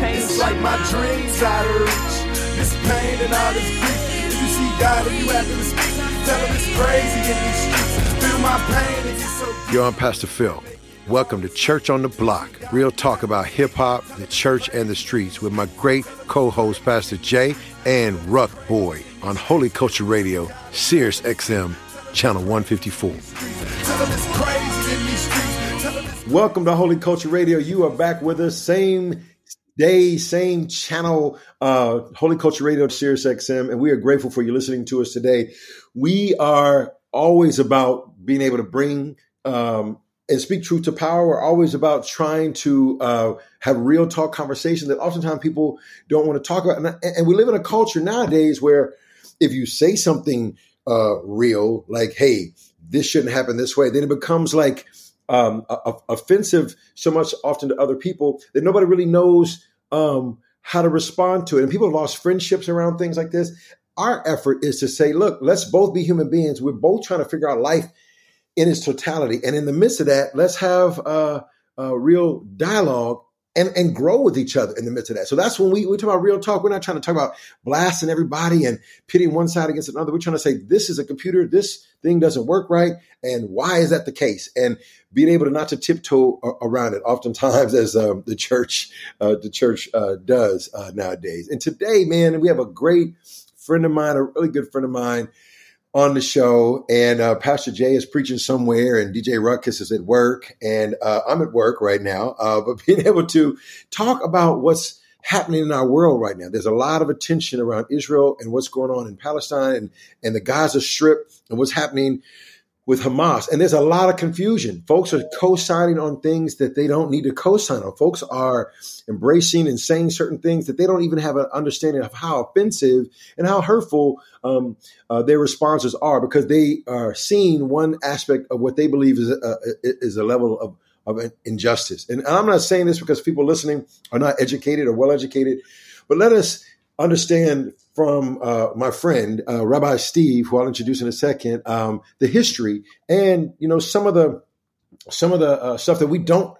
change. It's like my dreams out of reach. This pain and all this grief. If you see God and you have to speak, tell him it's crazy in these streets. Feel my pain and it's so. Yo, I'm Pastor Phil. Welcome to Church on the Block. Real talk about hip hop, the church, and the streets with my great co host, Pastor Jay and Ruck Boy on Holy Culture Radio, Sirius XM, Channel 154. Welcome to Holy Culture Radio. You are back with us, same day, same channel, uh, Holy Culture Radio, Sirius XM, and we are grateful for you listening to us today. We are always about being able to bring um, and speak truth to power. We're always about trying to uh, have real talk conversations that oftentimes people don't want to talk about. And, and, we live in a culture nowadays where if you say something uh, real, like, hey, this shouldn't happen this way, then it becomes like um, a, offensive so much often to other people that nobody really knows um, how to respond to it. And people have lost friendships around things like this. Our effort is to say, look, let's both be human beings. We're both trying to figure out life in its totality. And in the midst of that, let's have a, a real dialogue and, and grow with each other in the midst of that. So that's when we, we talk about real talk. We're not trying to talk about blasting everybody and pitting one side against another. We're trying to say, this is a computer. This thing doesn't work right. And why is that the case? And being able to not to tiptoe around it oftentimes as um, the church, uh, the church uh, does uh, nowadays. And today, man, we have a great friend of mine, a really good friend of mine on the show, and uh, Pastor Jay is preaching somewhere, and DJ Ruckus is at work, and uh, I'm at work right now. Uh, but being able to talk about what's happening in our world right now, there's a lot of attention around Israel and what's going on in Palestine and, and the Gaza Strip and what's happening with Hamas. And there's a lot of confusion. Folks are co-signing on things that they don't need to co-sign on. Folks are embracing and saying certain things that they don't even have an understanding of how offensive and how hurtful um, uh, their responses are because they are seeing one aspect of what they believe is a, is a level of of injustice. And I'm not saying this because people listening are not educated or well educated, but let us understand from uh, my friend uh, Rabbi Steve, who I'll introduce in a second, um, the history and you know some of the some of the uh, stuff that we don't,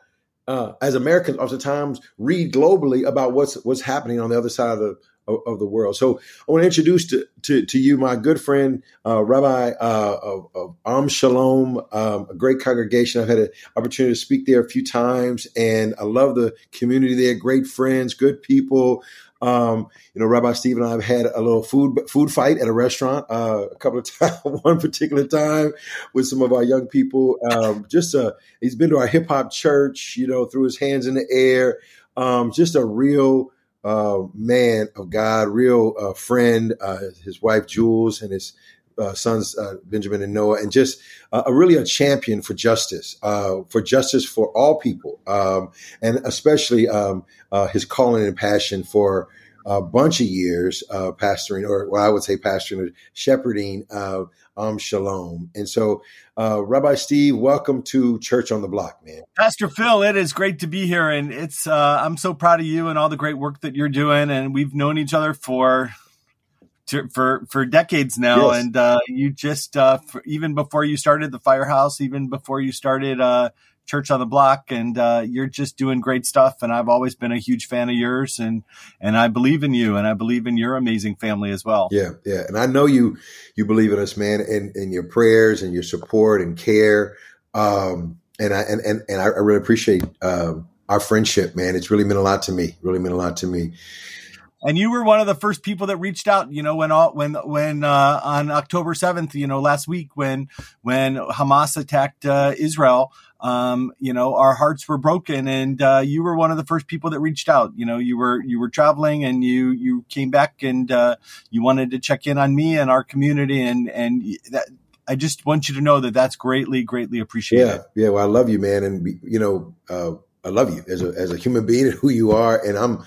uh, as Americans, oftentimes read globally about what's what's happening on the other side of the of, of the world. So I want to introduce to, to, to you my good friend uh, Rabbi uh, of, of Am Shalom, um, a great congregation. I've had an opportunity to speak there a few times, and I love the community there. Great friends, good people. Um, you know, Rabbi Steve and I have had a little food food fight at a restaurant uh, a couple of times, one particular time with some of our young people. Um, just a, he's been to our hip hop church, you know, threw his hands in the air. Um, just a real uh, man of God, real uh, friend. Uh, his wife Jules and his uh, sons uh, Benjamin and Noah, and just uh, a really a champion for justice, uh, for justice for all people, um, and especially um, uh, his calling and passion for a bunch of years uh, pastoring, or well, I would say pastoring, shepherding um, Shalom. And so, Rabbi Steve, welcome to Church on the Block, man. Pastor Phil, it is great to be here, and it's I'm so proud of you and all the great work that you're doing, and we've known each other for to, for for decades now, yes. and uh, you just uh, for, even before you started the Firehouse, even before you started uh, Church on the Block, and uh, you're just doing great stuff. And I've always been a huge fan of yours, and and I believe in you, and I believe in your amazing family as well. Yeah, yeah, and I know you you believe in us, man, and in your prayers and your support and care. Um, and I and and, and I, really appreciate um, our friendship, man. It's really meant a lot to me. Really meant a lot to me and you were one of the first people that reached out you know when all when when uh, on october 7th you know last week when when hamas attacked uh, israel um, you know our hearts were broken and uh, you were one of the first people that reached out you know you were you were traveling and you you came back and uh, you wanted to check in on me and our community and and that I just want you to know that that's greatly, greatly appreciated. Yeah, yeah. Well, I love you, man, and you know, uh, I love you as a as a human being and who you are, and I'm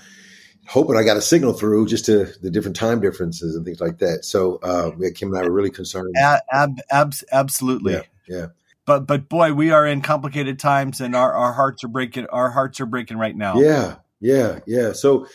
hoping I got a signal through just to the different time differences and things like that. So uh, Kim and I were really concerned. Ab, ab, absolutely. Yeah, yeah. But but boy, we are in complicated times, and our, our hearts are breaking. Our hearts are breaking right now. Yeah, yeah, yeah. So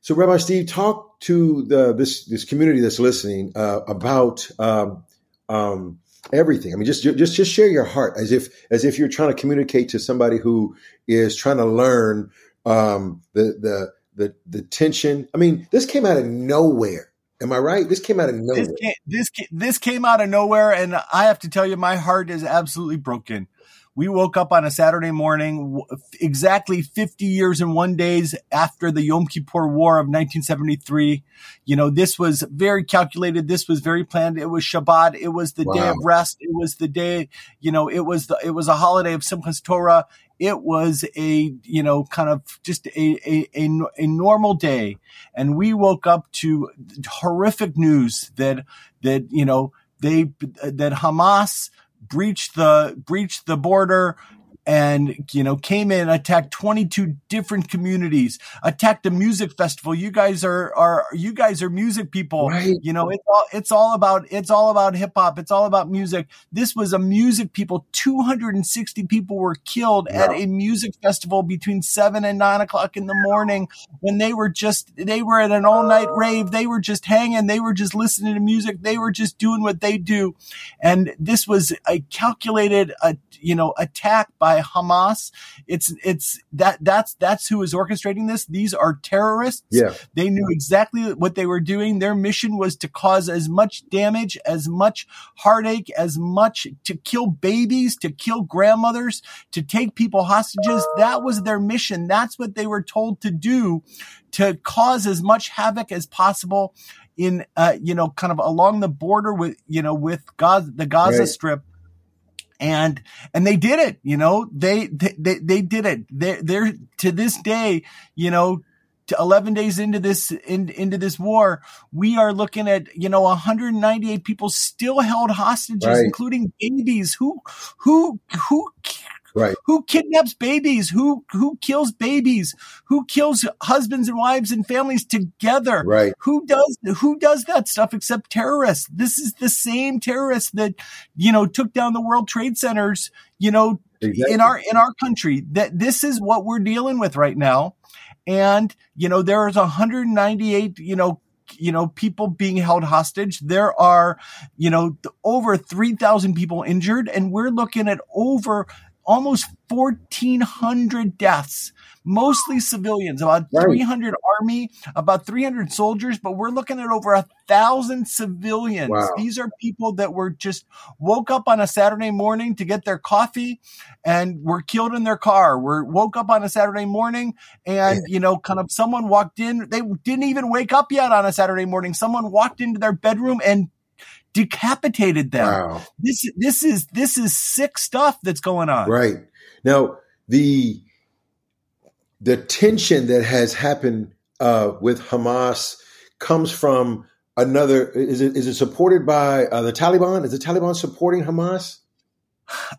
so Rabbi Steve, talk to the this this community that's listening uh, about um, um, everything. I mean, just just just share your heart as if as if you're trying to communicate to somebody who is trying to learn um, the the the the tension. I mean, this came out of nowhere. Am I right? This came out of nowhere. This came, this, this came out of nowhere, and I have to tell you, my heart is absolutely broken. We woke up on a Saturday morning, exactly 50 years and one days after the Yom Kippur War of 1973. You know, this was very calculated. This was very planned. It was Shabbat. It was the wow. day of rest. It was the day, you know, it was the, it was a holiday of Simchas Torah. It was a, you know, kind of just a, a, a, a normal day. And we woke up to horrific news that, that, you know, they, that Hamas, breached the breached the border and you know came in attacked 22 different communities attacked a music festival. You guys are are you guys are music people. Right. you know it's all it's all about it's all about hip hop. It's all about music. This was a music people. 260 people were killed wow. at a music festival between 7 and 9 o'clock in the morning when they were just they were at an all night rave. They were just hanging. They were just listening to music. They were just doing what they do. And this was a calculated uh, you know attack by Hamas. It's it's that that's that's who is orchestrating this. These are terrorists. Yeah. They knew exactly what they were doing. Their mission was to cause as much damage, as much heartache, as much to kill babies, to kill grandmothers, to take people hostages. That was their mission. That's what they were told to do to cause as much havoc as possible in uh, you know kind of along the border with you know with Gaza the Gaza right. Strip and and they did it you know they they they did it they're, they're to this day you know 11 days into this in, into this war we are looking at you know 198 people still held hostages right. including babies who who who Right. Who kidnaps babies? Who who kills babies? Who kills husbands and wives and families together? Right. Who does who does that stuff except terrorists? This is the same terrorists that you know took down the World Trade Centers, you know, exactly. in our in our country. That this is what we're dealing with right now. And you know, there is 198, you know, you know, people being held hostage. There are, you know, over 3,000 people injured and we're looking at over almost 1,400 deaths, mostly civilians, about right. 300 army, about 300 soldiers, but we're looking at over a thousand civilians. Wow. These are people that were just woke up on a Saturday morning to get their coffee and were killed in their car. Were woke up on a Saturday morning and, you know, kind of someone walked in. They didn't even wake up yet on a Saturday morning. Someone walked into their bedroom and decapitated them. Wow. This this is this is sick stuff that's going on. Right. Now the the tension that has happened uh, with Hamas comes from another. Is it is it supported by uh, the Taliban? Is the Taliban supporting Hamas?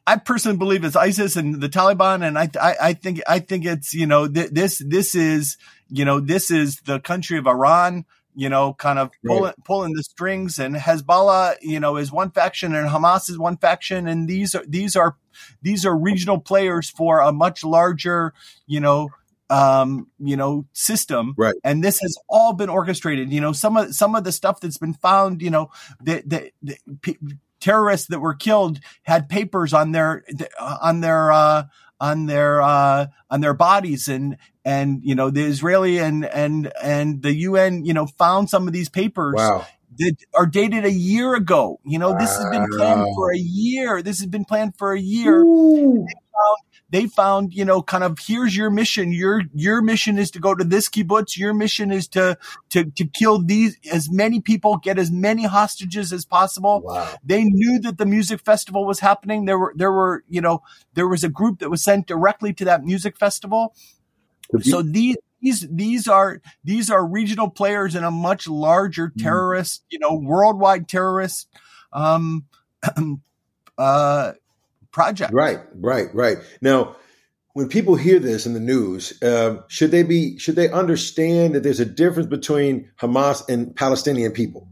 I personally believe it's ISIS and the Taliban, and I I, I think I think it's you know th- this this is you know this is the country of Iran you know, kind of pulling right. pulling the strings. And Hezbollah, you know, is one faction, and Hamas is one faction, and these are these are these are regional players for a much larger, you know, um, you know, system. Right. And this has all been orchestrated. You know, some of some of the stuff that's been found, you know, that the, the p- terrorists that were killed had papers on their on their uh, on their uh, on their bodies and and you know the Israeli and and and the UN you know found some of these papers wow. that are dated a year ago. You know wow. this has been planned for a year. This has been planned for a year. They found, they found, you know, kind of here's your mission. Your your mission is to go to this kibbutz. Your mission is to to to kill these as many people, get as many hostages as possible. Wow. They knew that the music festival was happening. There were there were you know there was a group that was sent directly to that music festival. So these these these are these are regional players in a much larger mm. terrorist, you know, worldwide terrorist um, uh, project. Right, right, right. Now, when people hear this in the news, uh, should they be should they understand that there's a difference between Hamas and Palestinian people?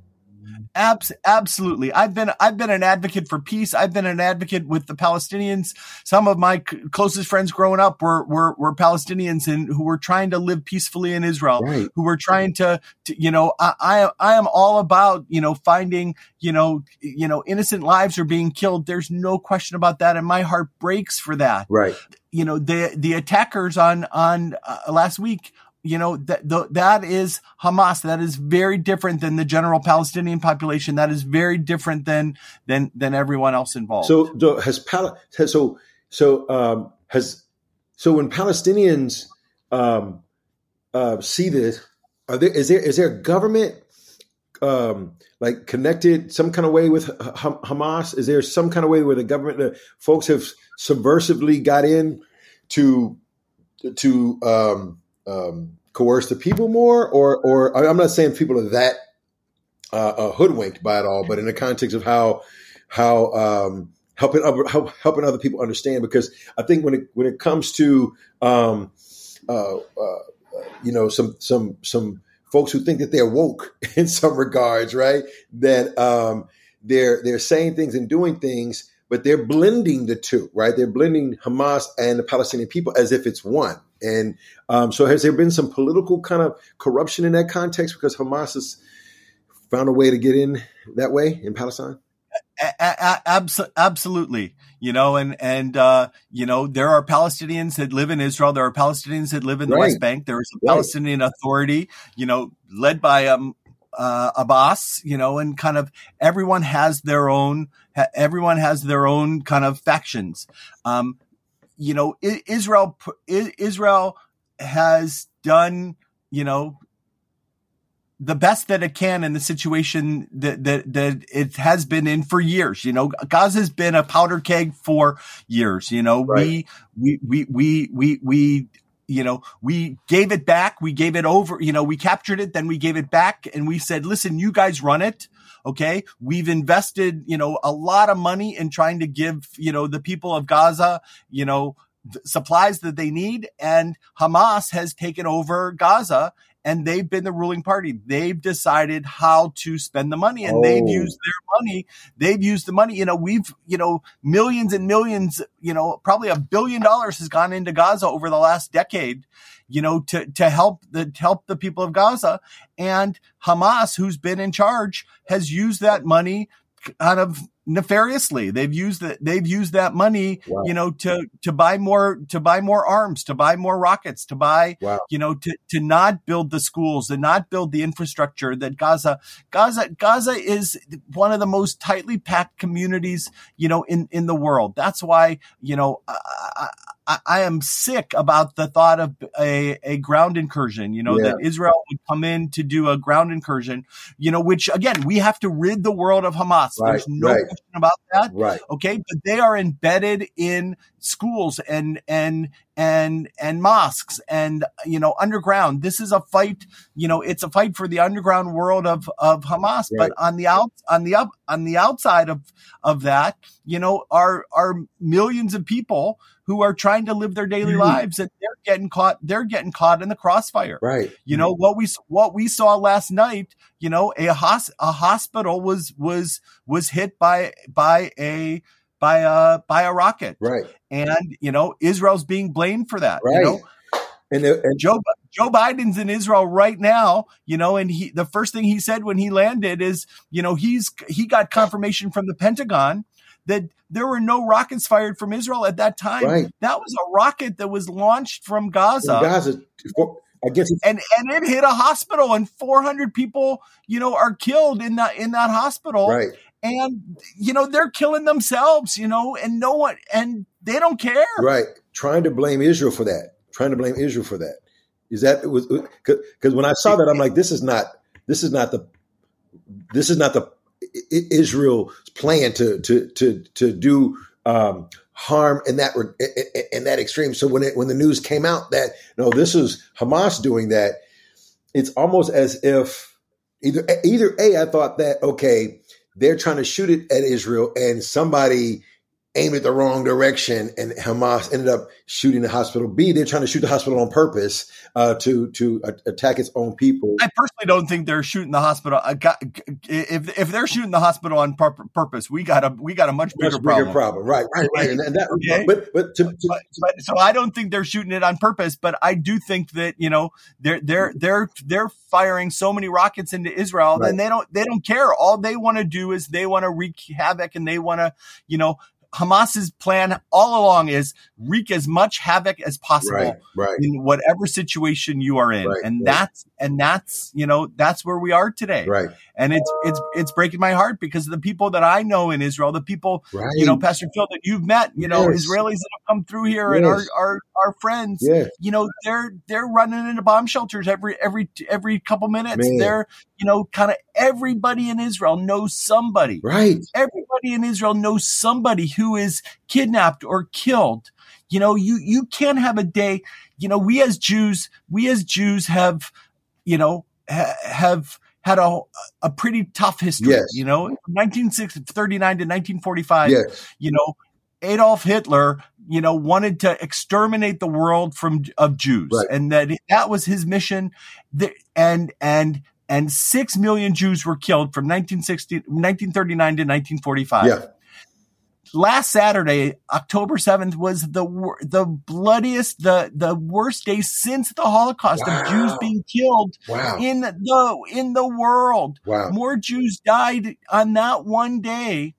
Abs- absolutely. I've been I've been an advocate for peace. I've been an advocate with the Palestinians. Some of my c- closest friends growing up were, were were Palestinians and who were trying to live peacefully in Israel. Right. Who were trying to, to you know, I, I I am all about you know finding you know you know innocent lives are being killed. There's no question about that, and my heart breaks for that. Right. You know the the attackers on on uh, last week you know, that, that is Hamas. That is very different than the general Palestinian population. That is very different than, than, than everyone else involved. So, has, Pal- has so, so, um, has, so when Palestinians, um, uh, see this, are there, is there, is there a government, um, like connected some kind of way with Hamas? Is there some kind of way where the government, the folks have subversively got in to to um, um, coerce the people more, or or I'm not saying people are that uh, uh, hoodwinked by it all, but in the context of how how um, helping other help, helping other people understand, because I think when it when it comes to um, uh, uh, you know some some some folks who think that they're woke in some regards, right? That um, they're they're saying things and doing things but they're blending the two, right? They're blending Hamas and the Palestinian people as if it's one. And um, so, has there been some political kind of corruption in that context because Hamas has found a way to get in that way in Palestine? absolutely you know and and uh, you know there are palestinians that live in israel there are palestinians that live in the right. west bank there is a palestinian right. authority you know led by um, uh, Abbas, you know, and kind of everyone has their own, everyone has their own kind of factions. Um, you know, Israel, Israel has done, you know, the best that it can in the situation that, that, that it has been in for years. You know, Gaza's been a powder keg for years. You know, right. we, we, we, we, we, we, you know, we gave it back. We gave it over. You know, we captured it, then we gave it back and we said, listen, you guys run it. Okay. We've invested, you know, a lot of money in trying to give, you know, the people of Gaza, you know, supplies that they need. And Hamas has taken over Gaza and they've been the ruling party. They've decided how to spend the money and oh. they've used their money. They've used the money. You know, we've, you know, millions and millions, you know, probably a billion dollars has gone into Gaza over the last decade, you know, to, to help the, to help the people of Gaza. And Hamas, who's been in charge, has used that money kind of nefariously. They've used that. They've used that money, wow. you know, to to buy more to buy more arms, to buy more rockets, to buy, wow. you know, to to not build the schools, to not build the infrastructure that Gaza, Gaza, Gaza is one of the most tightly packed communities, you know, in in the world. That's why, you know, I, I, I am sick about the thought of a, a ground incursion, you know, yeah. that Israel would come in to do a ground incursion, you know, which again, we have to rid the world of Hamas. Right, There's no right. question about that. Right. Okay. But they are embedded in schools and, and, and, and mosques and, you know, underground. This is a fight, you know, it's a fight for the underground world of, of Hamas. Right. But on the out, on the up, on the outside of, of that, you know, are, are millions of people who are trying to live their daily mm-hmm. lives and they're getting caught they're getting caught in the crossfire right you know what we what we saw last night you know a hos- a hospital was was was hit by by a by a by a rocket right and you know israel's being blamed for that right. you know and, and Joe Joe Biden's in Israel right now, you know, and he the first thing he said when he landed is, you know, he's he got confirmation from the Pentagon that there were no rockets fired from Israel at that time. Right. That was a rocket that was launched from Gaza. From Gaza. I guess and and it hit a hospital and 400 people, you know, are killed in that in that hospital. Right. And you know they're killing themselves, you know, and no one and they don't care. Right. Trying to blame Israel for that. Trying to blame Israel for that. Is that it was because when I saw that I'm like this is not this is not the this is not the Israel's plan to to to to do um, harm in that in that extreme. So when it when the news came out that no, this is Hamas doing that, it's almost as if either either a I thought that okay they're trying to shoot it at Israel and somebody aimed it the wrong direction, and Hamas ended up shooting the hospital. B, they're trying to shoot the hospital on purpose uh, to to uh, attack its own people. I personally don't think they're shooting the hospital. If if they're shooting the hospital on pur- purpose, we got a we got a much bigger, much bigger problem. problem. Right, right, right. And, that, okay. But but, to, to, but, but so I don't think they're shooting it on purpose. But I do think that you know they're they're they're they're firing so many rockets into Israel, right. and they don't they don't care. All they want to do is they want to wreak havoc and they want to you know Hamas's plan all along is wreak as much havoc as possible Right, right. in whatever situation you are in. Right, and that's and that's, you know, that's where we are today. Right. And it's it's it's breaking my heart because the people that I know in Israel, the people, Right. you know, Pastor Phil that you've met, you know, Yes. Israelis that have come through here and our our our friends, Yeah. you know, they're they're running into bomb shelters every every every couple minutes. Man. They're, you know, kind of everybody in Israel knows somebody Right. everybody in Israel knows somebody who is kidnapped or killed. You know, you you can't have a day. You know, we as Jews, we as Jews have, you know, ha- have had a a pretty tough history. Yes. You know, 1939 to 1945. Yes. You know, Adolf Hitler, you know, wanted to exterminate the world from of Jews, Right. and that that was his mission. And and and six million Jews were killed from 1960, 1939 to 1945 Yeah. Last Saturday, October 7th was the the bloodiest, the the worst day since the Holocaust Wow. of Jews being killed Wow. in the in the world. Wow. More Jews died on that one day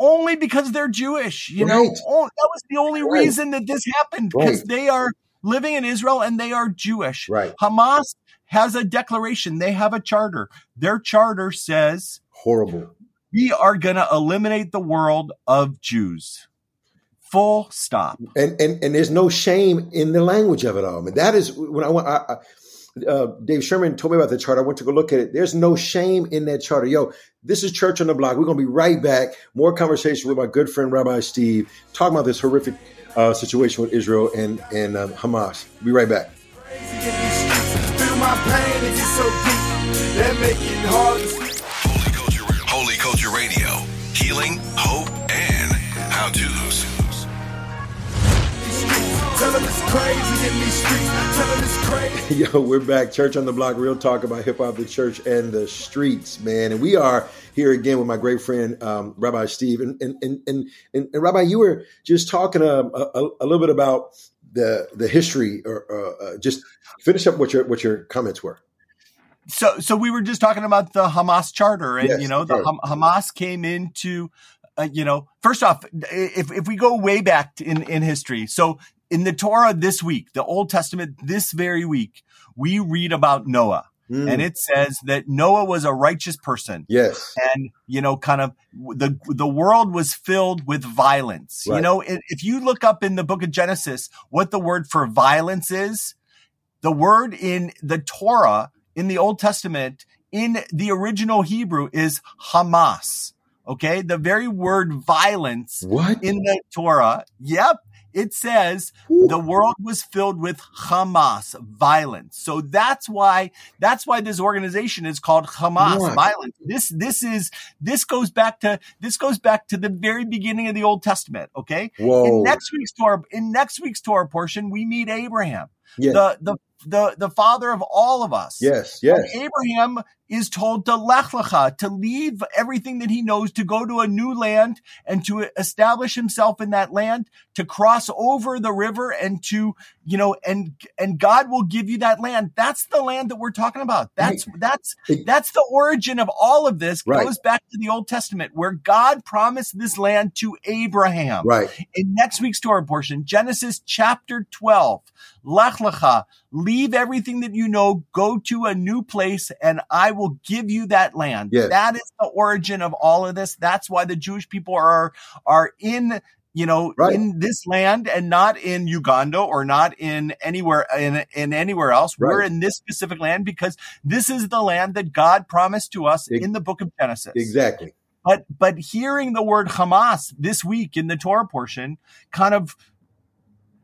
only because they're Jewish, you know. Oh, that was the only Right. reason that this happened because Right. they are living in Israel and they are Jewish. Right. Hamas has a declaration, they have a charter. Their charter says Horrible. We are going to eliminate the world of Jews. Full stop. and and and there's no shame in the language of it all. I mean, that is when I went. I, I, uh, Dave Sherman told me about the chart. I went to go look at it. There's no shame in that charter. Yo, this is Church on the Block. We're going to be right back. More conversation with my good friend Rabbi Steve, talking about this horrific uh, situation with Israel and and um, Hamas. Be right back. Tell them it's crazy in these streets. Tell them it's crazy. Yo, we're back. Church on the Block, real talk about hip hop, the church, and the streets, man. And we are here again with my great friend um, Rabbi Steve. And and, and and and and Rabbi, you were just talking um, a, a, a little bit about the the history, or uh, uh, just finish up what your what your comments were. So, so we were just talking about the Hamas charter, and Yes, you know, the. Ham- Hamas came into, uh, you know, first off, if if we go way back in in history, so in the Torah this week, the Old Testament this very week, we read about Noah, Mm, and it says that Noah was a righteous person. yes, and you know kind of the the world was filled with violence. You know if if you look up in the book of genesis what the word for violence is the word in the torah in the old testament in the original hebrew is hamas. Okay? The very word violence what? in the torah yep it says Ooh. the world was filled with Hamas violence. So that's why that's why this organization is called Hamas What? violence. This this is this goes back to this goes back to the very beginning of the Old Testament. Okay. Whoa! In next week's Torah, in next week's Torah portion, we meet Abraham, yeah. the the the the father of all of us. yes, yes, And Abraham is told to lech lecha, to leave everything that he knows, to go to a new land and to establish himself in that land, to cross over the river and to, you know, and, and God will give you that land. That's the land that we're talking about. That's, that's, that's the origin of all of this Right. goes back to the Old Testament where God promised this land to Abraham right. in next week's Torah portion, Genesis chapter 12. Lech lecha, leave everything that you know, go to a new place, and I will give you that land. Yes. That is the origin of all of this. That's why the Jewish people are, are in, you know, Right. in this land and not in Uganda or not in anywhere, in, in anywhere else. We're in this specific land because this is the land that God promised to us Ex- in the book of Genesis. Exactly. But but hearing the word Hamas this week in the Torah portion kind of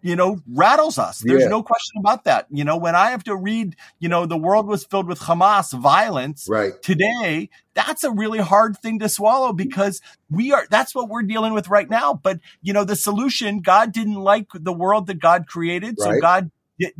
you know rattles us. There's Yeah. no question about that. You know, when I have to read, you know, the world was filled with Hamas violence Right. today, that's a really hard thing to swallow because we are that's what we're dealing with right now. But you know, the solution, God didn't like the world that God created, so God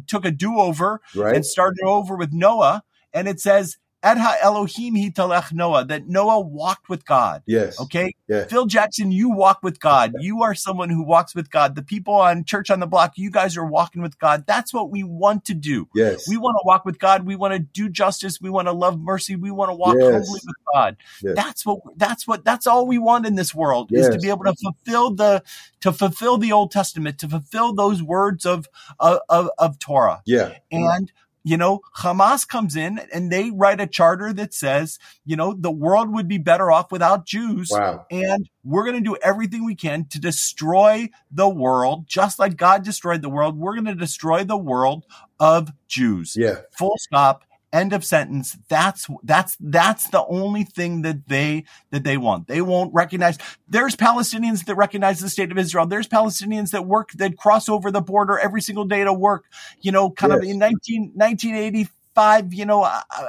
took a do-over Right. and started over with Noah. And it says, Edha Elohim hitalech Noah, that Noah walked with God. Yes. Okay. Yeah. Phil Jackson, you walk with God. You are someone who walks with God. The people on Church on the Block, you guys are walking with God. That's what we want to do. Yes. We want to walk with God. We want to do justice. We want to love mercy. We want to walk Yes. humbly with God. Yes. That's what that's what that's all we want in this world is to be able to fulfill the to fulfill the Old Testament, to fulfill those words of of of, of Torah. yeah. And you know, Hamas comes in and they write a charter that says, you know, the world would be better off without Jews. Wow. And we're going to do everything we can to destroy the world, just like God destroyed the world. We're going to destroy the world of Jews. Yeah. Full stop. End of sentence. That's that's that's the only thing that they that they want. They won't recognize. There's Palestinians that recognize the state of Israel. There's Palestinians that work that cross over the border every single day to work. You know, kind of in 19, 1985. You know, I, I,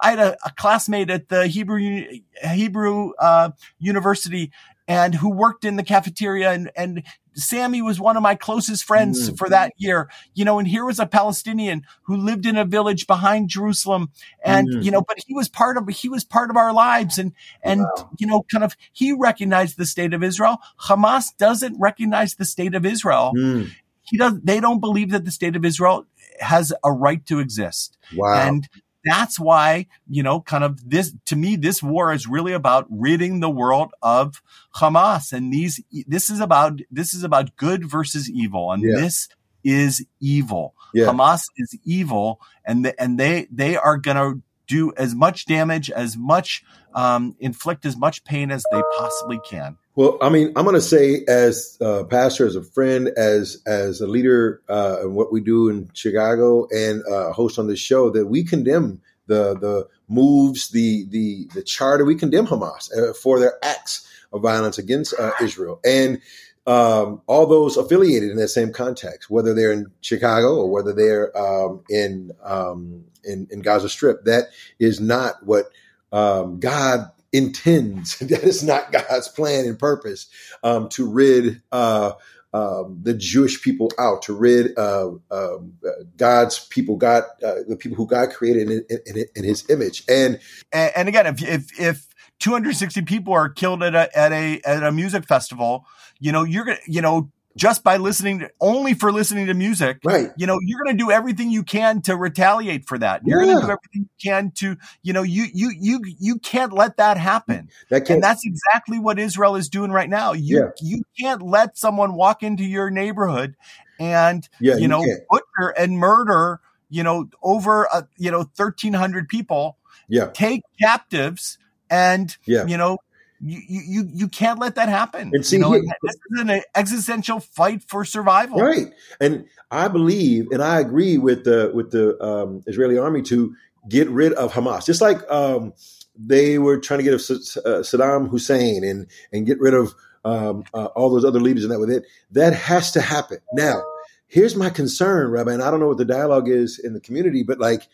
I had a, a classmate at the Hebrew Hebrew uh, University and who worked in the cafeteria and and Sammy was one of my closest friends Mm. for that year. You know, and here was a Palestinian who lived in a village behind Jerusalem and Mm. you know, but he was part of he was part of our lives and and Wow. you know, kind of he recognized the state of Israel. Hamas doesn't recognize the state of Israel. Mm. He does they don't believe that the state of Israel has a right to exist. Wow. And that's why, you know, kind of this, to me, this war is really about ridding the world of Hamas. And these, this is about, this is about good versus evil. And Yeah. this is evil. yeah. Hamas is evil and, the, and they, they are going to do as much damage, as much, um, inflict as much pain as they possibly can. Well, I mean, I'm going to say, as a pastor, as a friend, as as a leader uh, in what we do in Chicago, and uh, host on this show, that we condemn the the moves, the the the charter. We condemn Hamas uh, for their acts of violence against uh, Israel, and um, all those affiliated in that same context, whether they're in Chicago or whether they're um, in, um, in in Gaza Strip. That is not what um, God intends. that is not God's plan and purpose um, to rid uh, um, the Jewish people out, to rid uh, um, God's people, God, uh, the people who God created in, in, in, His image. And And, and again, if, if, if 260 people are killed at a, at a, at a music festival, you know, you're to, you know, just by listening to, only for listening to music, right, you know, you're going to do everything you can to retaliate for that. You're going to do everything you can to, you know, you, you, you, you can't let that happen. that And that's exactly what Israel is doing right now. You, Yeah. you can't let someone walk into your neighborhood and, yeah, you know, can't. butcher and murder, you know, over, uh, you know, 1300 people yeah, take captives and yeah. you know you you you can't let that happen And see, you know, here- this is an existential fight for survival Right, and I believe, and I agree with the with the um, Israeli army to get rid of Hamas, just like um, they were trying to get rid of uh, Saddam Hussein and and get rid of um, uh, all those other leaders, and that with it. That has to happen now. Here's my concern, Rabbi, and I don't know what the dialogue is in the community, but like.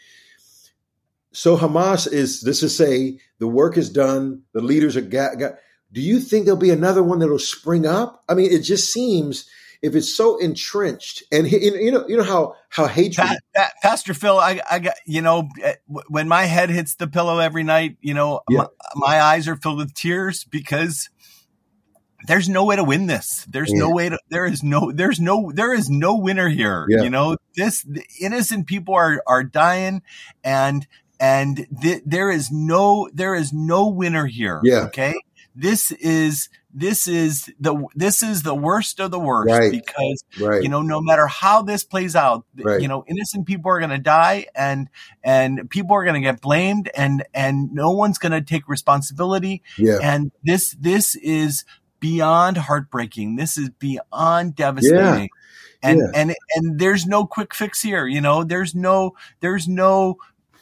So Hamas is this is say the work is done, the leaders are got, got do you think there'll be another one that'll spring up? I mean, it just seems if it's so entrenched, and he- you know, you know how how hatred. Pa- Pa- Pastor Phil, I, I got, you know, eh, when my head hits the pillow every night, you know, Yeah. my, my eyes are filled with tears because there's no way to win this. There's no way to, there is no, there's no, there is no winner here. Yeah. You know, this, the innocent people are, are dying and, and th- there is no, there is no winner here. Yeah. Okay. This is, this is the, this is the worst of the worst Right. because right, you know no matter how this plays out Right. you know innocent people are going to die and and people are going to get blamed and and no one's going to take responsibility yeah, and this this is beyond heartbreaking this is beyond devastating and Yeah. and and there's no quick fix here you know there's no there's no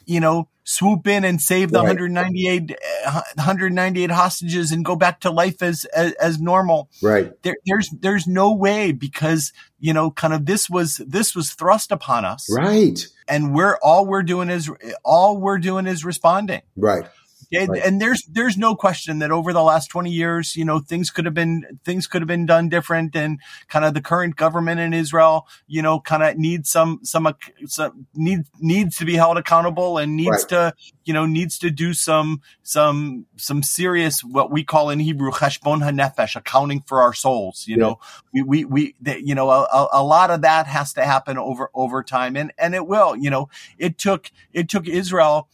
you know swoop in and save the Right. 198 uh, 198 hostages and go back to life as as, as normal. Right, there, there's there's no way because you know kind of this was this was thrust upon us. Right, and we're all we're doing is all we're doing is responding. Right. And, Right. and there's there's no question that over the last 20 years, you know, things could have been things could have been done different, and kind of the current government in Israel, you know, kind of needs some some some needs needs to be held accountable and needs Right. to you know needs to do some some some serious what we call in Hebrew cheshbon hanefesh, accounting for our souls. You Yeah. know, we we we you know a, a, a lot of that has to happen over over time, and and it will. You know, it took it took Israel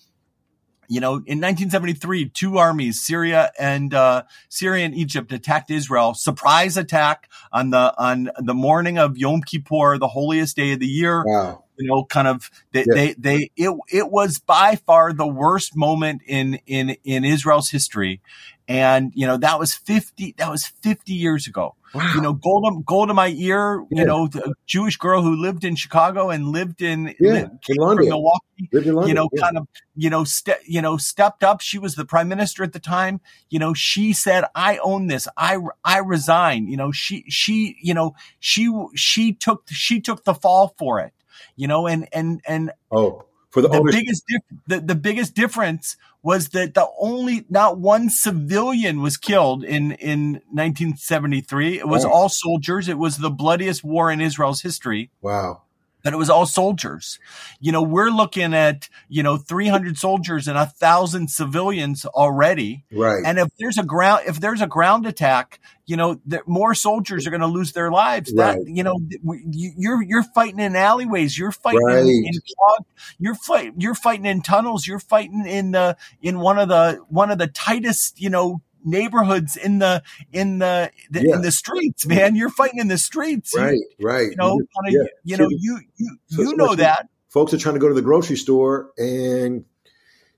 you know, in 1973, two armies, Syria and uh, Syria and Egypt, attacked Israel. Surprise attack on the on the morning of Yom Kippur, the holiest day of the year. Wow. You know, kind of they Yeah. they, they it it was by far the worst moment in in in Israel's history, and you know that was 50 that was 50 years ago Wow. you know, Golda, Golda Meir, Yeah. you know, the Jewish girl who lived in Chicago and lived in, Yeah, li- in came from London. Milwaukee, Lived you know, yeah. kind of, you know, ste- you know, stepped up. She was the prime minister at the time. You know, she said, I own this. I, I resign. You know, she, she, you know, she, she took, she took the fall for it, you know, and, and, and Oh, for the, the owners. biggest dif- the, the biggest difference was that the only not one civilian was killed in in 1973 it was Wow. all soldiers it was the bloodiest war in Israel's history wow. But it was all soldiers you know we're looking at you know 300 soldiers and a thousand civilians already Right. and if there's a ground if there's a ground attack you know that more soldiers are going to lose their lives that Right. you know we- you- you're you're fighting in alleyways you're fighting Right. in, in clog, you're fight you're fighting in tunnels you're fighting in the in one of the one of the tightest you know neighborhoods in the in the, the Yeah. in the streets man you're fighting in the streets right. Right. you, know You- kinda, yeah. you know you you so- you know that folks are trying to go to the grocery store and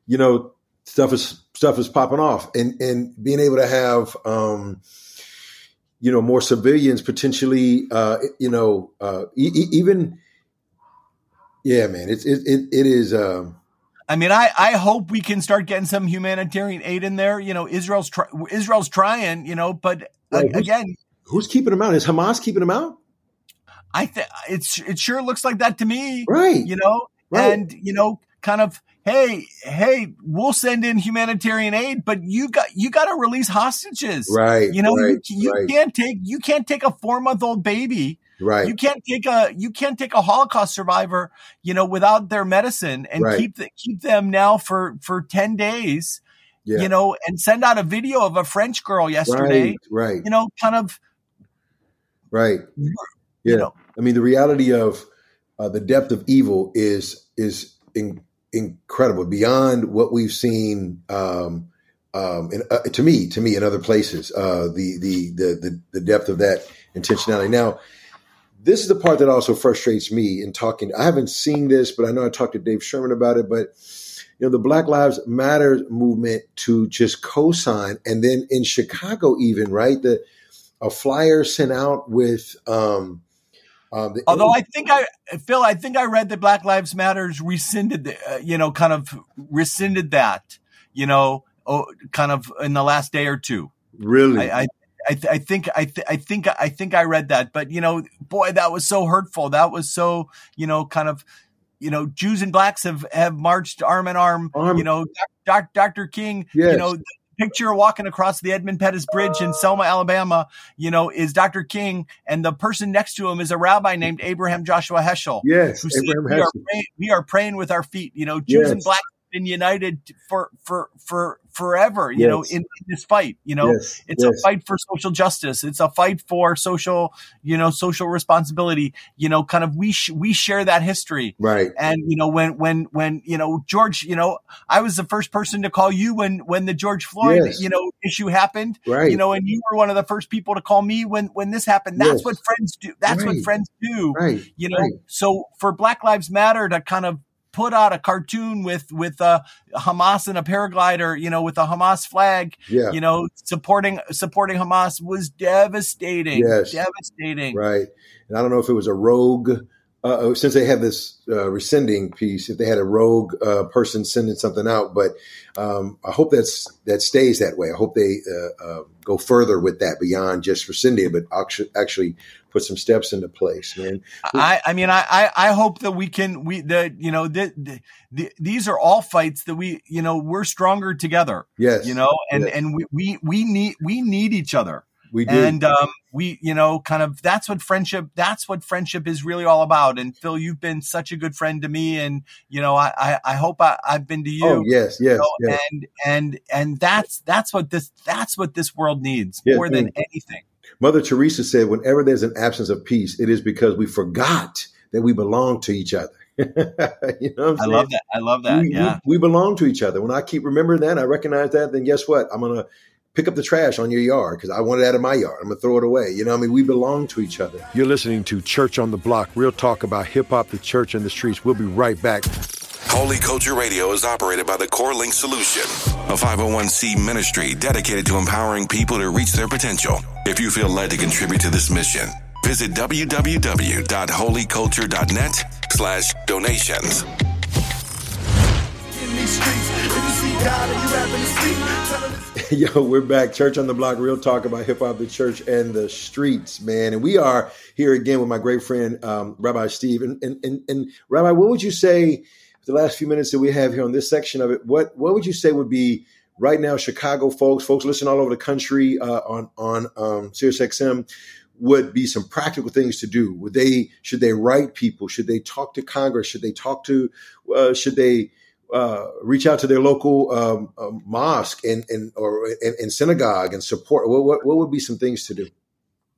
you know stuff is stuff is popping off and and being able to have um you know more civilians potentially uh you know uh e- even yeah man it's it it, it is um I mean, I, I hope we can start getting some humanitarian aid in there. You know, Israel's try, Israel's trying. You know, but uh, Who's- again, who's keeping them out is hamas keeping them out I think it's it sure looks like that to me. right You know, Right. and you know, kind of, hey, hey, we'll send in humanitarian aid, but you got you got to release hostages. right You know, right, you, you right, can't take you can't take a four month old baby right you can't take a you can't take a Holocaust survivor, you know, without their medicine and Right. keep the, keep them now for for ten days, yeah you know, and send out a video of a French girl yesterday, right right you know, kind of, right you yeah know, I mean, the reality of uh, the depth of evil is is in, incredible, beyond what we've seen. Um, um, in, uh, to me, to me, in other places, uh, the the the the depth of that intentionality. Now, this is the part that also frustrates me in talking. I haven't seen this, but I know I talked to Dave Sherman about it. But you know, the Black Lives Matter movement to just co-sign, and then in Chicago, even right, the a flyer sent out with. Um, um, the although I think I Phil, I think I read that Black Lives Matters rescinded, the, uh, you know, kind of rescinded that, you know, oh, kind of in the last day or two. really, I, I, I, th- I think, I, th- I think, I think I read that, but you know, boy, that was so hurtful. That was so, you know, kind of, you know, Jews and blacks have, have marched arm in arm, Arm- you know, doc, Dr. King, Yes. you know, picture walking across the Edmund Pettus Bridge in Selma, Alabama, you know, is Dr. King. And the person next to him is a rabbi named Abraham Joshua Heschel yes, said, Abraham we, are praying, we are praying with our feet. You know, Jews and blacks have been united for for for forever. You know, in, in this fight. You know, yes, it's yes. a fight for social justice. It's a fight for social, you know, social responsibility. You know, kind of we sh- we share that history. right, And you know, when when when you know George, you know, I was the first person to call you when when the George Floyd, Yes. you know, issue happened. right, You know, and you were one of the first people to call me when when this happened. That's Yes. what friends do. That's what friends do right, you know Right. so for black lives matter to kind of put out a cartoon with with uh hamas and a paraglider you know with a hamas flag yeah, you know supporting supporting hamas was devastating Yes. devastating right. And I don't know if it was a rogue. Uh, since they have this uh, rescinding piece, if they had a rogue uh, person sending something out, but um, I hope that's that stays that way. I hope they uh, uh, go further with that beyond just rescinding it, but actually, actually put some steps into place, man. I, I mean, I, I, hope that we can, we, that, you know, the, the, the, these are all fights that we, you know, we're stronger together. Yes. You know, and, Yes. and we, we, we need, we need each other. We do. And, um, we, you know, kind of, that's what friendship, that's what friendship is really all about. And Phil, you've been such a good friend to me. And, you know, I, I, I hope I, I've been to you. oh yes, yes, you know, yes. and and and that's that's what this that's what this world needs Yeah, more than mm. anything. Mother Teresa said, whenever there's an absence of peace, it is because we forgot that we belong to each other. you know what I'm I love that. I love that. we, yeah. we, we belong to each other. When I keep remembering that, I recognize that, then guess what? I'm going to pick up the trash on your yard because I want it out of my yard. I'm going to throw it away. You know what I mean? We belong to each other. You're listening to Church on the Block, real talk about hip hop, the church, and the streets. We'll be right back. Holy Culture Radio is operated by the Core Link Solution, a 501c ministry dedicated to empowering people to reach their potential. If you feel led to contribute to this mission, visit www.holyculture.net slash donations. In these streets, if you see God and you happen to speak, tell him Yo, we're back. Church on the Block, real talk about hip hop, the church, and the streets, man. And we are here again with my great friend, um, Rabbi Steve. And, and, and, and Rabbi, what would you say, the last few minutes that we have here on this section of it, what, what would you say would be right now, Chicago folks, folks listening all over the country uh, on, on um, Sirius XM, would be some practical things to do? Would they, should they write people? Should they talk to Congress? Should they talk to, uh, should they, uh, reach out to their local um, um, mosque and, and or and, and synagogue and support. What, what what would be some things to do?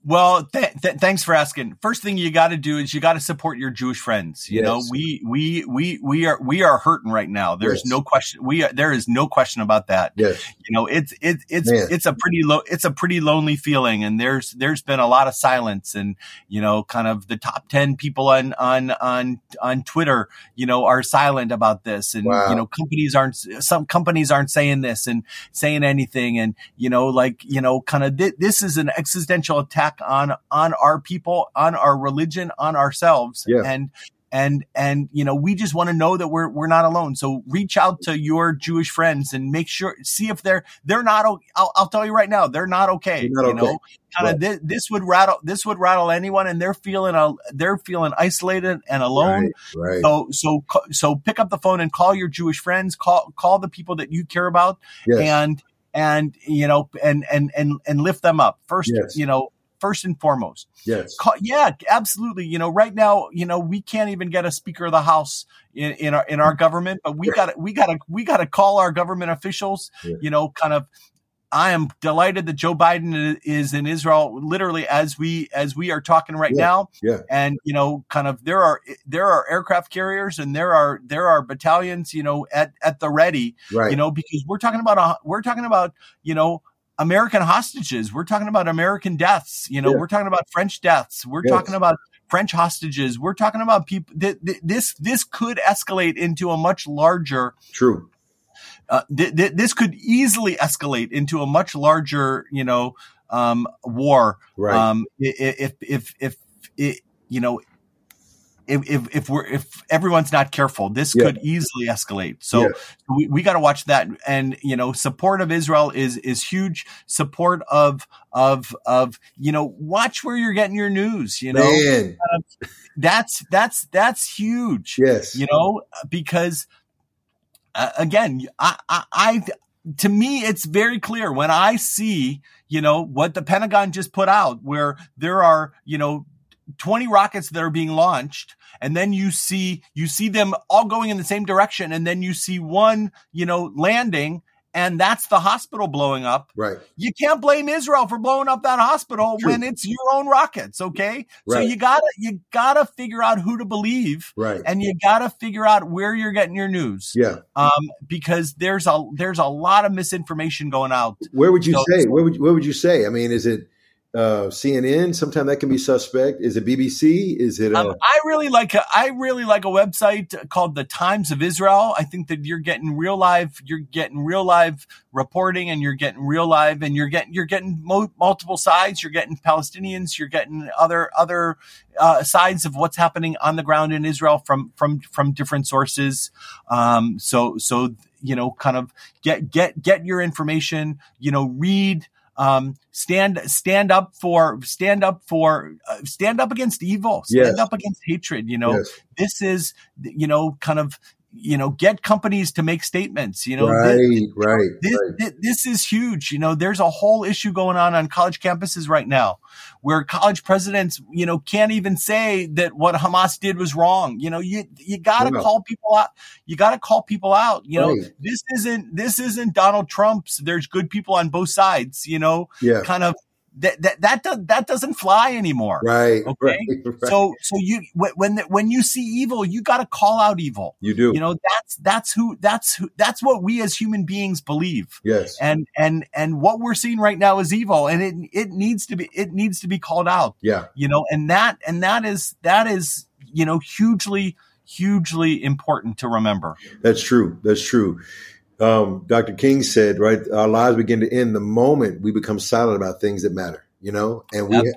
Well, th- th- thanks for asking. First thing you got to do is you got to support your Jewish friends. You know, we we we we are we are hurting right now. There's Yes. no question. We are, there is no question about that. Yes, You know, it's it's it's Man. it's a pretty low it's a pretty lonely feeling, and there's there's been a lot of silence, and you know, kind of the top ten people on on on on Twitter, you know, are silent about this, and Wow. you know, companies aren't some companies aren't saying this and saying anything, and you know, like you know, kind of th- this is an existential attack on on our people, on our religion, on ourselves, Yeah. and and and you know we just want to know that we're we're not alone so reach out to your jewish friends and make sure see if they're they're not i'll, I'll tell you right now they're not okay not you know okay. kind of this, this would rattle this would rattle anyone and they're feeling a, they're feeling isolated and alone right, right. so so so pick up the phone and call your jewish friends call call the people that you care about yes, and and you know and and and and lift them up first Yes. you know first and foremost yes, Ca- yeah, absolutely. You know, right now, you know, we can't even get a speaker of the house in, in our in our government, but we got to we got to we got to call our government officials. Yeah. You know, kind of. I am delighted that Joe Biden is in Israel, literally as we as we are talking right Yeah. now. yeah, And you know, kind of there are there are aircraft carriers and there are there are battalions, you know, at at the ready right. you know, because we're talking about a, we're talking about you know American hostages. We're talking about American deaths. You know, Yeah. we're talking about French deaths. We're Yes. talking about French hostages. We're talking about people. Th- th- this this could escalate into a much larger. True. Uh, th- th- this could easily escalate into a much larger, you know, um, war. Right. Um, i- i- if if if it, you know. If, if, if we're if everyone's not careful, this Yeah. could easily escalate. So Yeah. we, we got to watch that and you know support of israel is is huge support of of of you know watch where you're getting your news you know Man. that's that's that's huge Yes. you know because uh, again I, I i to me it's very clear when i see you know what the pentagon just put out where there are you know 20 rockets that are being launched and then you see you see them all going in the same direction and then you see one you know landing and that's the hospital blowing up Right. you can't blame Israel for blowing up that hospital True. when it's your own rockets, okay? right. So you gotta you gotta figure out who to believe Right. and you gotta figure out where you're getting your news. Yeah. Um, because there's a there's a lot of misinformation going out. Where would you So- say? Where would where would you say? I mean, is it uh, CNN? Sometimes that can be suspect. Is it BBC? Is it? Uh, Um, I really like a, I really like a website called the Times of Israel. I think that you're getting real live, you're getting real live reporting, and you're getting real live, and you're getting you're getting mo- multiple sides. You're getting Palestinians, you're getting other other uh, sides of what's happening on the ground in Israel from from from different sources. Um, so so you know, kind of get get get your information. You know, read. Um, stand stand up for stand up for uh, stand up against evil stand Yes. up against hatred you know Yes. this is you know kind of you know get companies to make statements you know right, Thi- right, this, right. this is huge. You know, there's a whole issue going on on college campuses right now where college presidents, you know, can't even say that what Hamas did was wrong. You know, you, you gotta Wow. call people out. You gotta call people out. You know, Right. this isn't, this isn't Donald Trump's. There's good people on both sides, you know, Yeah, kind of that, that, that, does, that doesn't fly anymore. right, Okay. right, right. So, so you, when, when, you see evil, you gotta call out evil. you do. You know, that's, that's who, that's who, that's what we as human beings believe yes. and and and what we're seeing right now is evil and it it needs to be it needs to be called out yeah. you know and that and that is that is you know hugely hugely important to remember That's true. That's true. Um, Dr. King said, right, our lives begin to end the moment we become silent about things that matter, you know, and we,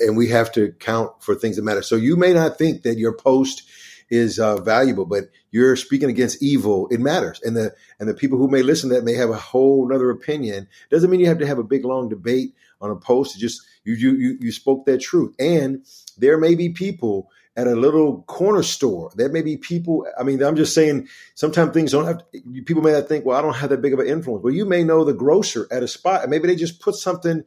and we have to count for things that matter. So you may not think that your post is uh, valuable, but you're speaking against evil. It matters. And the, and the people who may listen to that may have a whole nother opinion. Doesn't mean you have to have a big, long debate on a post. It just, you, you, you, you spoke that truth. And there may be people at a little corner store. There may be people. I mean, I'm just saying. Sometimes things don't have. To, people may not think, well, I don't have that big of an influence. Well, you may know the grocer at a spot, maybe they just put something,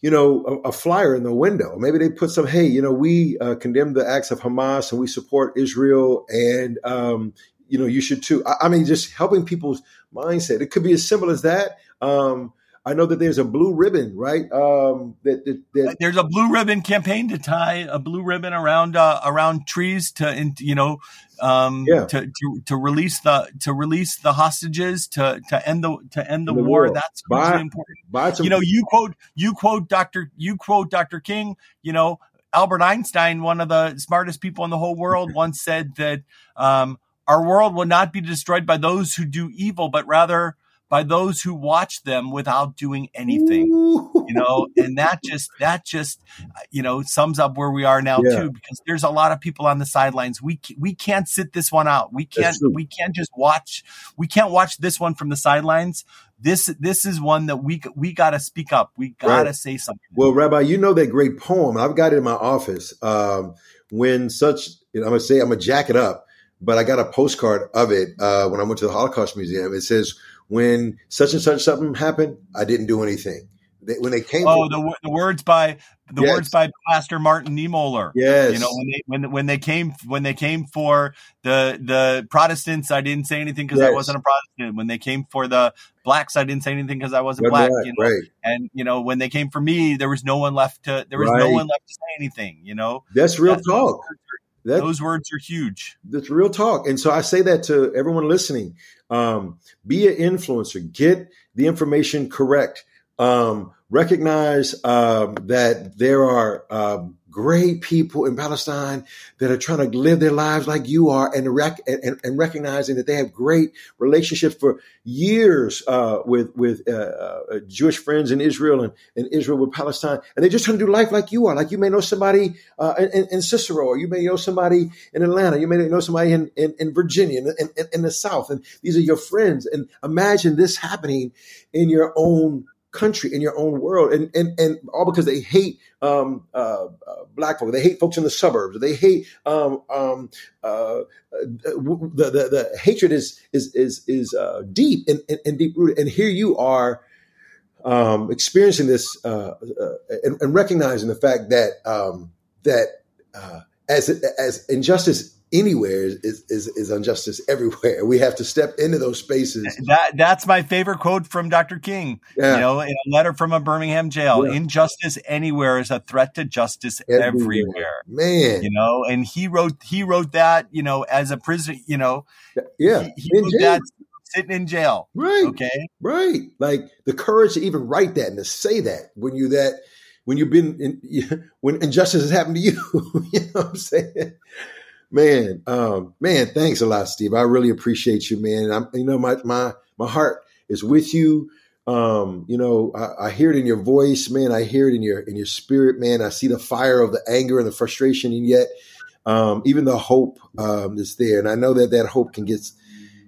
you know, a, a flyer in the window. Maybe they put some, hey, you know, we uh, condemn the acts of Hamas and we support Israel, and um, you know, you should too. I, I mean, just helping people's mindset. It could be as simple as that. Um, I know that there's a blue ribbon, right? Um, that, that, that there's a blue ribbon campaign to tie a blue ribbon around uh, around trees to in, you know um Yeah. to, to to release the to release the hostages to to end the to end the, The war. war. that's Buy- hugely important buy some. you know you quote you quote dr you quote dr king you know albert einstein one of the smartest people in the whole world once said that um, our world will not be destroyed by those who do evil but rather by those who watch them without doing anything Ooh. you know and that just that just you know sums up where we are now Yeah. too because there's a lot of people on the sidelines we we can't sit this one out we can't we can't just watch we can't watch this one from the sidelines this this is one that we we got to speak up we got to Right. say something Well, Rabbi, you know that great poem. I've got it in my office. Um, when such, you know, I'm gonna say I'm gonna jack it up, but I got a postcard of it uh, when I went to the Holocaust Museum. It says, "When such and such something happened, I didn't do anything." They, when they came, oh the, the words by the Yes. words by pastor martin niemoller yes, you know when they when when they came when they came for the the Protestants, I didn't say anything because I wasn't a Protestant. When they came for the blacks, I didn't say anything because I wasn't Right, black. right, you know, right. and you know when they came for me, there was no one left to there was no one left to say anything. You know, That's real That's- talk. That, those words are huge. That's real talk. And so I say that to everyone listening. Um, be an influencer. Get the information correct. Um, recognize um, that there are um, great people in Palestine that are trying to live their lives like you are and, rec- and, and recognizing that they have great relationships for years uh, with, with uh, uh, Jewish friends in Israel and, and Israel with Palestine. And they're just trying to do life like you are. Like you may know somebody uh, in, in Cicero, or you may know somebody in Atlanta, you may know somebody in, in, in Virginia, in, in, in the South, and these are your friends. And imagine this happening in your own country, in your own world, and and, and all because they hate um, uh, uh, black folk, they hate folks in the suburbs, they hate um, um, uh, the, the the hatred is is is is uh, deep and, and, and deep rooted. And here you are um, experiencing this uh, uh, and, and recognizing the fact that um, that uh, as as injustice anywhere is, is is injustice everywhere. We have to step into those spaces. That that's my favorite quote from Dr. King. Yeah. You know, in a letter from a Birmingham jail, Yeah. injustice anywhere is a threat to justice everywhere. man. You know, and he wrote he wrote that, you know, as a prisoner, you know, yeah, he, he wrote jail. that sitting in jail. right, Okay. right. Like the courage to even write that and to say that when you that when you've been in, when injustice has happened to you. you know what I'm saying? Man, um, man, thanks a lot, Steve. I really appreciate you, man. I'm, you know, my my my heart is with you. Um, you know, I, I hear it in your voice, man. I hear it in your in your spirit, man. I see the fire of the anger and the frustration, and yet, um, even the hope um, is there. And I know that that hope can get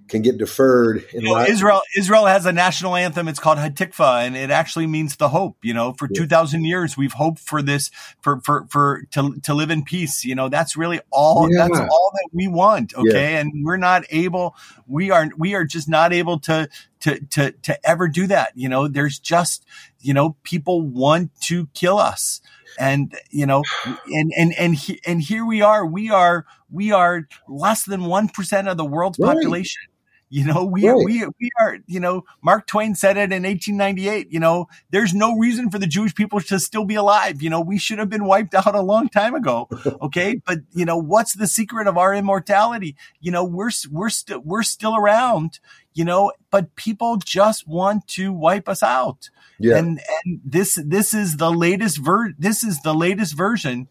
can get deferred. You know, Israel Israel has a national anthem. It's called Hatikva, and it actually means the hope. You know, for yeah. two thousand years, we've hoped for this for for for to to live in peace. You know, that's really all. Yeah. That's all that we want. Okay, yeah. and we're not able. We are we are just not able to to to to ever do that. You know, there's just you know people want to kill us and you know and and and he, and here we are we are we are less than 1% of the world's right. population you know, we, right. we, we are, you know, Mark Twain said it in 1898, you know, there's no reason for the Jewish people to still be alive. You know, we should have been wiped out a long time ago. Okay. but, you know, what's the secret of our immortality? You know, we're, we're still, we're still around, you know, but people just want to wipe us out. Yeah. And, and this, this is the latest ver, this is the latest version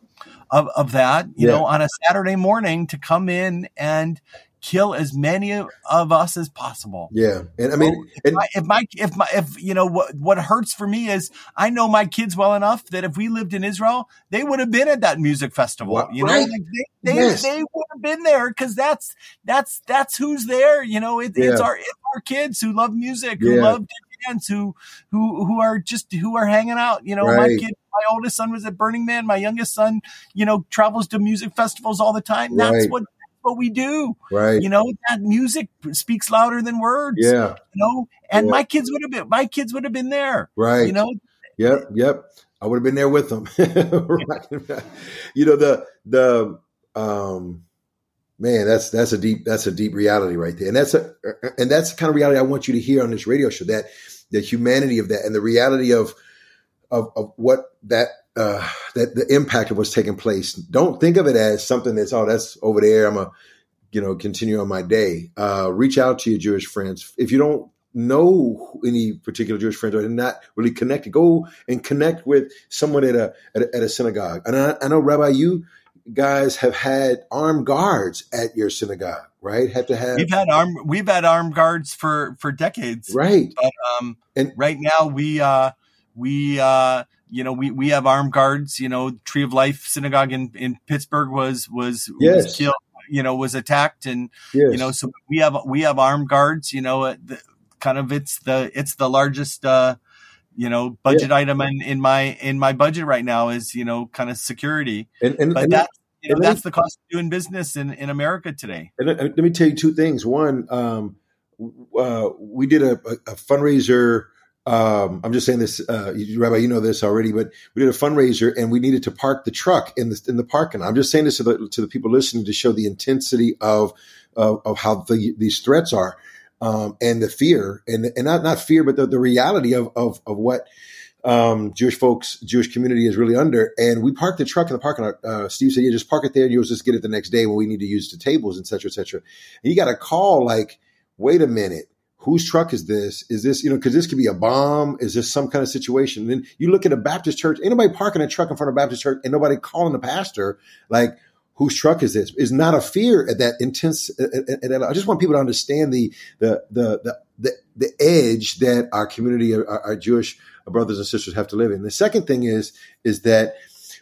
of, of that, you yeah. know, on a Saturday morning to come in and, kill as many of, us as possible. Yeah, and I mean, so if, my, if, my, if my if you know what what hurts for me is I know my kids well enough that if we lived in Israel, they would have been at that music festival. You know, right? like they they, yes. they would have been there because that's that's that's who's there. You know, it, yeah. it's our it's our kids who love music, who yeah. love dance, who who who are just who are hanging out. You know, right. my kid my oldest son was at Burning Man. My youngest son, you know, travels to music festivals all the time. That's right. what what we do. Right. You know, that music speaks louder than words. Yeah. You know, and yeah. my kids would have been, my kids would have been there. Right. You know? Yep. Yep. I would have been there with them. you know, the, the, um, man, that's, that's a deep, that's a deep reality right there. And that's a, and that's the kind of reality I want you to hear on this radio show that, the humanity of that and the reality of, of, of what that uh, that the impact of what's taking place. Don't think of it as something that's oh that's over there. I'm a you know continue on my day. Uh, reach out to your Jewish friends if you don't know any particular Jewish friends or not really connected. Go and connect with someone at a at a, at a synagogue. And I, I know Rabbi, you guys have had armed guards at your synagogue, right? Have to have we've had armed we've had armed guards for for decades, right? But um, and right now we uh we uh you know, we, we have armed guards, you know, Tree of Life Synagogue in, in Pittsburgh was, was, yes. was killed, you know, was attacked. And, yes. you know, so we have, we have armed guards, you know, the, kind of, it's the, it's the largest, uh, you know, budget yeah. item in, in my, in my budget right now is, you know, kind of security. And, and, but and that, you know, that's the cost of doing business in, in America today. And let me tell you two things. One, um, uh, we did a, a fundraiser um, I'm just saying this, uh, Rabbi, you know this already, but we did a fundraiser and we needed to park the truck in the in the parking. I'm just saying this to the to the people listening to show the intensity of of, of how the, these threats are um, and the fear and and not not fear, but the, the reality of of of what um, Jewish folks, Jewish community is really under. And we parked the truck in the parking lot. Uh, Steve said, "Yeah, just park it there, and you'll just get it the next day when we need to use the tables, et cetera, et cetera." And you got a call like, "Wait a minute." Whose truck is this? Is this, you know, because this could be a bomb. Is this some kind of situation? And then you look at a Baptist church, anybody parking a truck in front of a Baptist church and nobody calling the pastor like, whose truck is this? Is not a fear at that intense. Uh, uh, uh, and I just want people to understand the, the, the, the, the, the edge that our community, our, our Jewish brothers and sisters have to live in. The second thing is, is that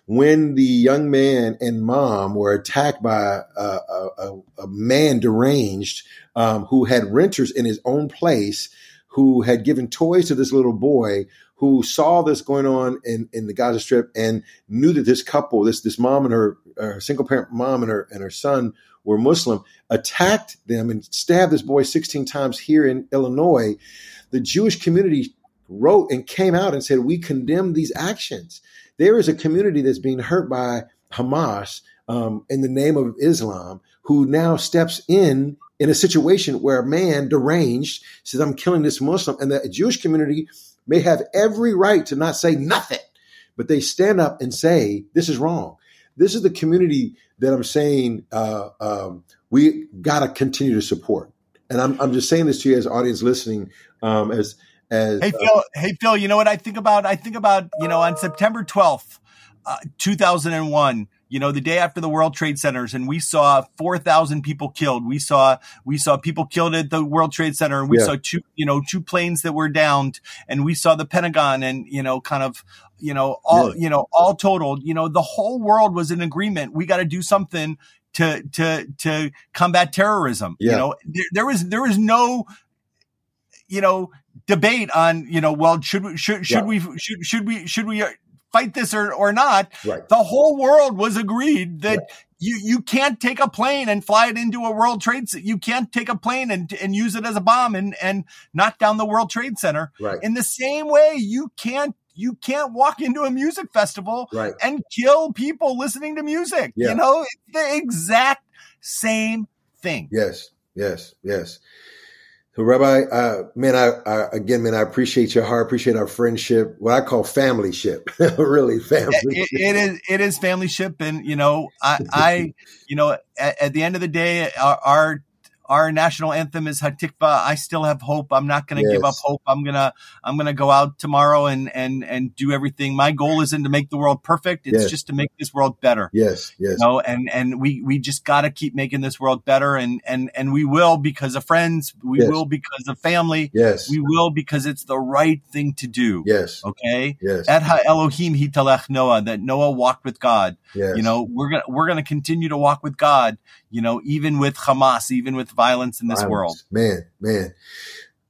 when the young man and mom were attacked by a, a, a man deranged um, who had renters in his own place, who had given toys to this little boy, who saw this going on in, in the Gaza Strip and knew that this couple, this this mom and her, her single parent mom and her and her son were Muslim, attacked them and stabbed this boy 16 times here in Illinois. The Jewish community wrote and came out and said, "We condemn these actions." There is a community that's being hurt by Hamas um, in the name of Islam, who now steps in in a situation where a man deranged says, I'm killing this Muslim, and the Jewish community may have every right to not say nothing, but they stand up and say, This is wrong. This is the community that I'm saying uh, um, we got to continue to support. And I'm, I'm just saying this to you as audience listening, um, as as hey uh, Phil, uh, hey Phil, you know what I think about? I think about you know on September 12th, uh, 2001 you know, the day after the World Trade Centers and we saw 4,000 people killed. We saw, we saw people killed at the World Trade Center and we yeah. saw two, you know, two planes that were downed and we saw the Pentagon and, you know, kind of, you know, all, yeah. you know, all totaled, you know, the whole world was in agreement. We got to do something to to to combat terrorism. Yeah. You know, there, there was there was no you know debate on you know well should we should should Yeah. we should should we should we uh, fight this or or not Right. the whole world was agreed that you you can't take a plane and fly it into a World Trade Center. You can't take a plane and and use it as a bomb and and knock down the World Trade Center. Right. In the same way, you can't you can't walk into a music festival Right. and kill people listening to music. Yeah. You know, it's the exact same thing. Yes, yes, yes. So, Rabbi, uh, man, I, I again, man, I appreciate your heart, appreciate our friendship, what I call family ship, really family. it, it is it is family ship. And you know i i you know at, at the end of the day our, our our national anthem is Hatikva. I still have hope. I'm not going to give up hope. I'm gonna I'm gonna go out tomorrow and and and do everything. My goal isn't to make the world perfect. It's Yes. just to make this world better. yes, yes, You know, and and we we just got to keep making this world better, and and and we will because of friends. We Yes. will because of family. yes, We will because it's the right thing to do. yes, Okay. yes, At ha Elohim hitalech Noah, that Noah walked with God. yes. You know, we're gonna we're gonna continue to walk with God. You know, even with Hamas, even with violence in this Violence. world. Man, man.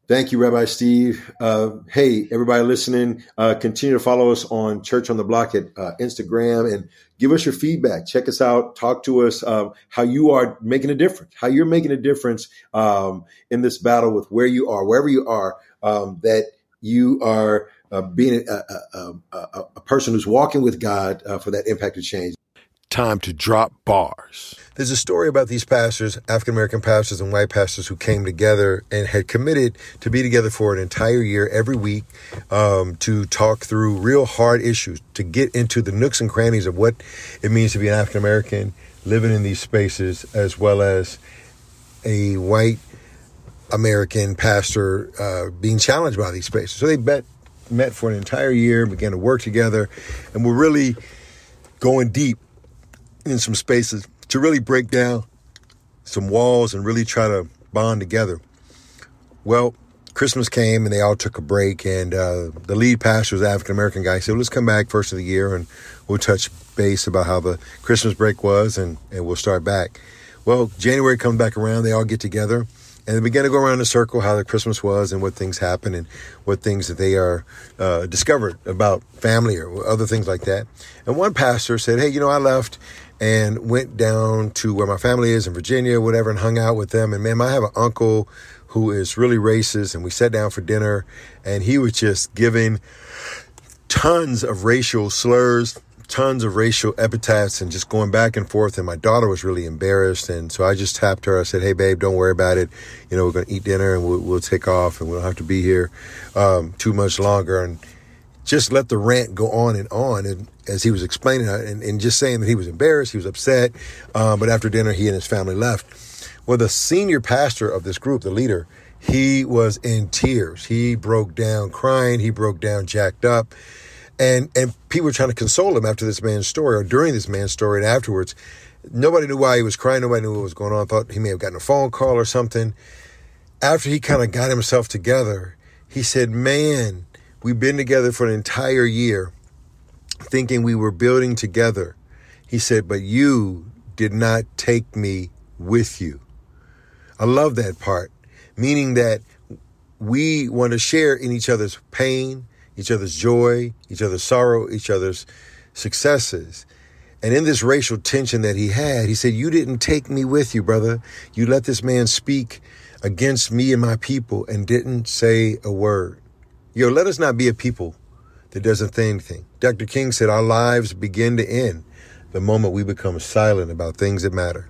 Thank you, Rabbi Steve. Uh, hey, everybody listening, uh, continue to follow us on Church on the Block at uh, Instagram and give us your feedback. Check us out. Talk to us uh, how you are making a difference, how you're making a difference um, in this battle with where you are, wherever you are, um, that you are uh, being a, a, a, a, a person who's walking with God uh, for that impact of change. Time to drop bars. There's a story about these pastors, African American pastors and white pastors, who came together and had committed to be together for an entire year every week um, to talk through real hard issues, to get into the nooks and crannies of what it means to be an African American living in these spaces, as well as a white American pastor uh, being challenged by these spaces. So they met, met for an entire year, began to work together, and were really going deep in some spaces to really break down some walls and really try to bond together. Well, Christmas came and they all took a break, and uh, the lead pastor was an African American guy. He said, "Let's come back first of the year and we'll touch base about how the Christmas break was, and, and we'll start back." Well, January comes back around, they all get together, and they begin to go around the circle how the Christmas was and what things happened and what things that they are uh, discovered about family or other things like that. And one pastor said, "Hey, you know, I left." And went down to where my family is in Virginia, whatever, and hung out with them. And man, I have an uncle who is really racist, and we sat down for dinner, and he was just giving tons of racial slurs, tons of racial epithets, and just going back and forth. And my daughter was really embarrassed, and so I just tapped her. I said, "Hey, babe, don't worry about it. You know, we're going to eat dinner, and we'll, we'll take off, and we don't have to be here um, too much longer." And just let the rant go on and on. And as he was explaining it and, and just saying that he was embarrassed, he was upset. Um, but after dinner, he and his family left. Well, the senior pastor of this group, the leader, he was in tears. He broke down crying. He broke down jacked up. And, and people were trying to console him after this man's story or during this man's story and afterwards. Nobody knew why he was crying. Nobody knew what was going on. Thought he may have gotten a phone call or something. After he kind of got himself together, he said, Man, we've been together for an entire year thinking we were building together. He said, But you did not take me with you. I love that part, meaning that we want to share in each other's pain, each other's joy, each other's sorrow, each other's successes. And in this racial tension that he had, he said, You didn't take me with you, brother. You let this man speak against me and my people and didn't say a word. Yo, let us not be a people that doesn't say anything. Dr. King said, Our lives begin to end the moment we become silent about things that matter.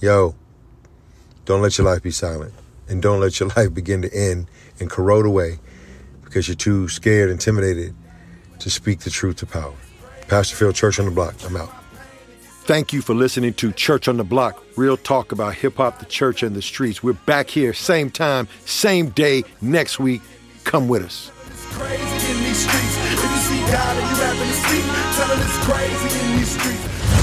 Yo, don't let your life be silent. And don't let your life begin to end and corrode away because you're too scared, intimidated to speak the truth to power. Pastor Phil, Church on the Block. I'm out. Thank you for listening to Church on the Block, real talk about hip hop, the church, and the streets. We're back here, same time, same day, next week. Come with us. it's